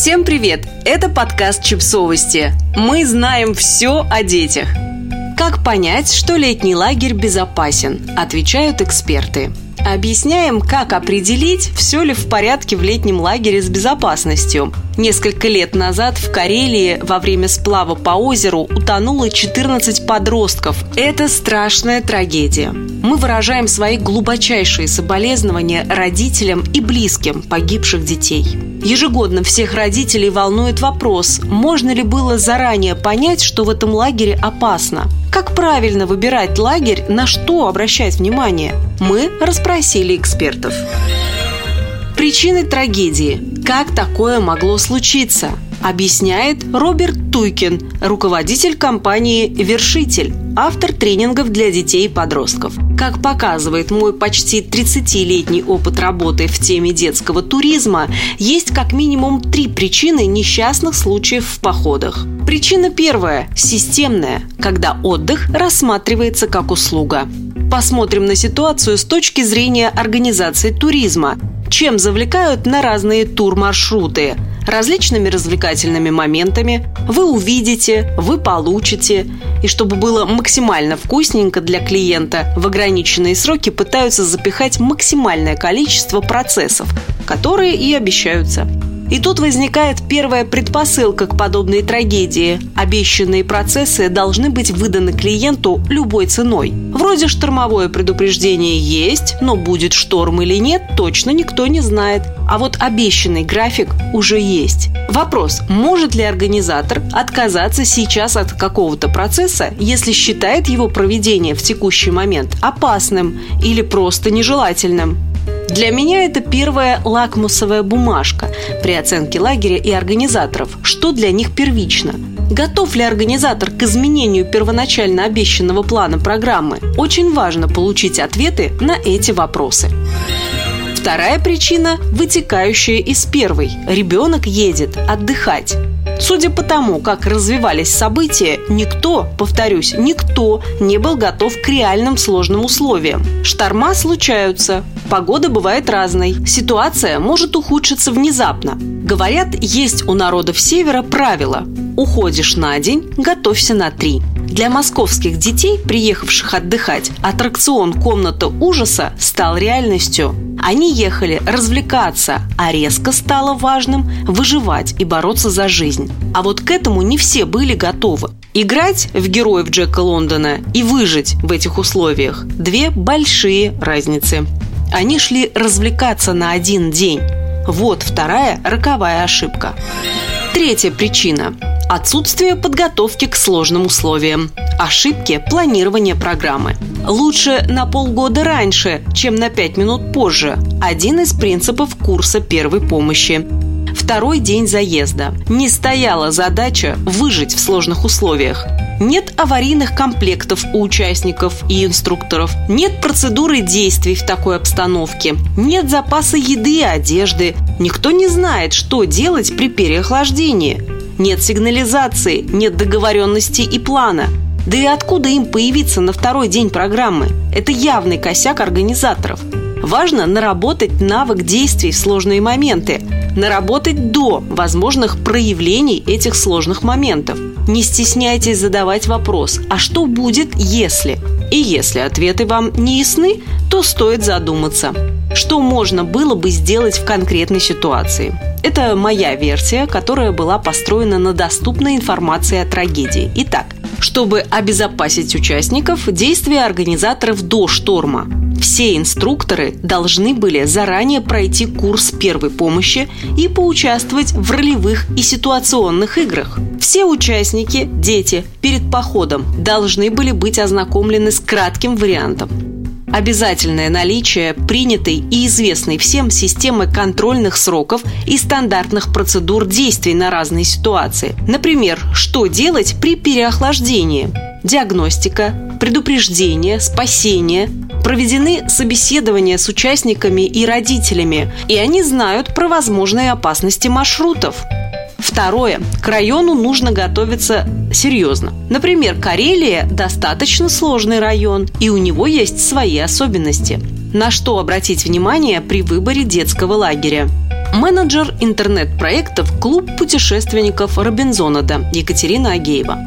Всем привет! Это подкаст «Чипсовости». Мы знаем все о детях. Как понять, что летний лагерь безопасен? Отвечают эксперты. Объясняем, как определить, все ли в порядке в летнем лагере с безопасностью. Несколько лет назад в Карелии во время сплава по озеру утонуло 14 подростков. Это страшная трагедия. Мы выражаем свои глубочайшие соболезнования родителям и близким погибших детей. Ежегодно всех родителей волнует вопрос, можно ли было заранее понять, что в этом лагере опасно. Как правильно выбирать лагерь, на что обращать внимание? Мы расспросили экспертов. Причины трагедии. Как такое могло случиться? Объясняет Роберт Туйкин, руководитель компании «Вершитель», автор тренингов для детей и подростков. Как показывает мой почти 30-летний опыт работы в теме детского туризма, есть как минимум три причины несчастных случаев в походах. Причина первая – системная, когда отдых рассматривается как услуга. Посмотрим на ситуацию с точки зрения организации туризма. Чем завлекают на разные турмаршруты – различными развлекательными моментами. Вы увидите, вы получите. И чтобы было максимально вкусненько для клиента, в ограниченные сроки пытаются запихать максимальное количество процессов, которые и обещаются. И тут возникает первая предпосылка к подобной трагедии. Обещанные процессы должны быть выданы клиенту любой ценой. Вроде штормовое предупреждение есть, но будет шторм или нет, точно никто не знает. А вот обещанный график уже есть. Вопрос, может ли организатор отказаться сейчас от какого-то процесса, если считает его проведение в текущий момент опасным или просто нежелательным? Для меня это первая лакмусовая бумажка при оценке лагеря и организаторов, что для них первично. Готов ли организатор к изменению первоначально обещанного плана программы? Очень важно получить ответы на эти вопросы. Вторая причина, вытекающая из первой. Ребенок едет отдыхать. Судя по тому, как развивались события, никто, повторюсь, никто не был готов к реальным сложным условиям. Шторма случаются, погода бывает разной, ситуация может ухудшиться внезапно. Говорят, есть у народов Севера правило «Уходишь на день, готовься на три». Для московских детей, приехавших отдыхать, аттракцион «Комната ужаса» стал реальностью. Они ехали развлекаться, а резко стало важным выживать и бороться за жизнь. А вот к этому не все были готовы. Играть в героев Джека Лондона и выжить в этих условиях – две большие разницы. Они шли развлекаться на один день. Вот вторая роковая ошибка. Третья причина Отсутствие подготовки к сложным условиям. Ошибки планирования программы. Лучше на полгода раньше, чем на 5 минут позже. Один из принципов курса первой помощи. Второй день заезда. Не стояла задача выжить в сложных условиях. Нет аварийных комплектов у участников и инструкторов. Нет процедуры действий в такой обстановке. Нет запаса еды и одежды. Никто не знает, что делать при переохлаждении. Нет сигнализации, нет договоренности и плана. Да и откуда им появиться на второй день программы? Это явный косяк организаторов. Важно наработать навык действий в сложные моменты, наработать до возможных проявлений этих сложных моментов. Не стесняйтесь задавать вопрос, а что будет, если? И если ответы вам не ясны, то стоит задуматься. Что можно было бы сделать в конкретной ситуации? Это моя версия, которая была построена на доступной информации о трагедии. Итак, чтобы обезопасить участников, действия организаторов до шторма. Все инструкторы должны были заранее пройти курс первой помощи и поучаствовать в ролевых и ситуационных играх. Все участники, дети, перед походом должны были быть ознакомлены с кратким вариантом обязательное наличие принятой и известной всем системы контрольных сроков и стандартных процедур действий на разные ситуации. Например, что делать при переохлаждении, диагностика, предупреждение, спасение. Проведены собеседования с участниками и родителями, и они знают про возможные опасности маршрутов. Второе. К району нужно готовиться серьезно. Например, Карелия – достаточно сложный район, и у него есть свои особенности. На что обратить внимание при выборе детского лагеря? Менеджер интернет-проектов «Клуб путешественников Робинзонада» Екатерина Агеева.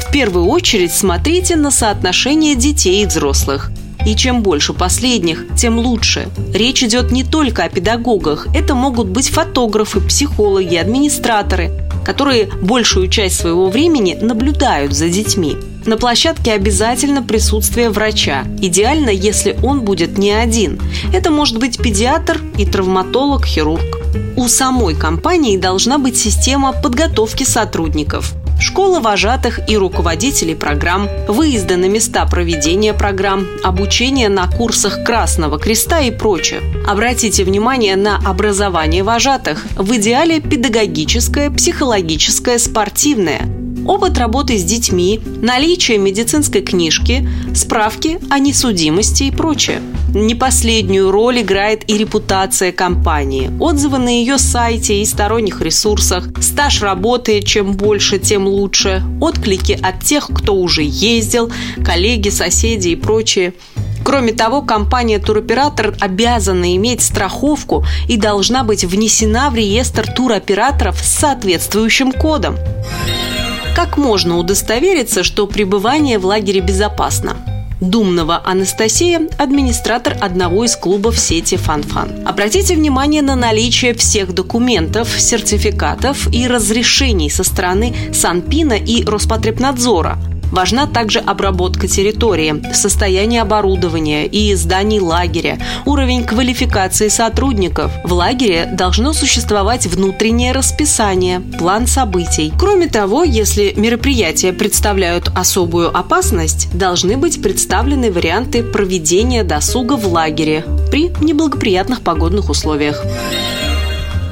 В первую очередь смотрите на соотношение детей и взрослых. И чем больше последних, тем лучше. Речь идет не только о педагогах. Это могут быть фотографы, психологи, администраторы, которые большую часть своего времени наблюдают за детьми. На площадке обязательно присутствие врача. Идеально, если он будет не один. Это может быть педиатр и травматолог, хирург. У самой компании должна быть система подготовки сотрудников школа вожатых и руководителей программ, выезды на места проведения программ, обучение на курсах Красного Креста и прочее. Обратите внимание на образование вожатых, в идеале педагогическое, психологическое, спортивное – опыт работы с детьми, наличие медицинской книжки, справки о несудимости и прочее. Не последнюю роль играет и репутация компании, отзывы на ее сайте и сторонних ресурсах, стаж работы, чем больше, тем лучше, отклики от тех, кто уже ездил, коллеги, соседи и прочее. Кроме того, компания туроператор обязана иметь страховку и должна быть внесена в реестр туроператоров с соответствующим кодом. Как можно удостовериться, что пребывание в лагере безопасно? Думнова Анастасия – администратор одного из клубов сети «Фанфан». -фан». Обратите внимание на наличие всех документов, сертификатов и разрешений со стороны Санпина и Роспотребнадзора – Важна также обработка территории, состояние оборудования и зданий лагеря, уровень квалификации сотрудников. В лагере должно существовать внутреннее расписание, план событий. Кроме того, если мероприятия представляют особую опасность, должны быть представлены варианты проведения досуга в лагере при неблагоприятных погодных условиях.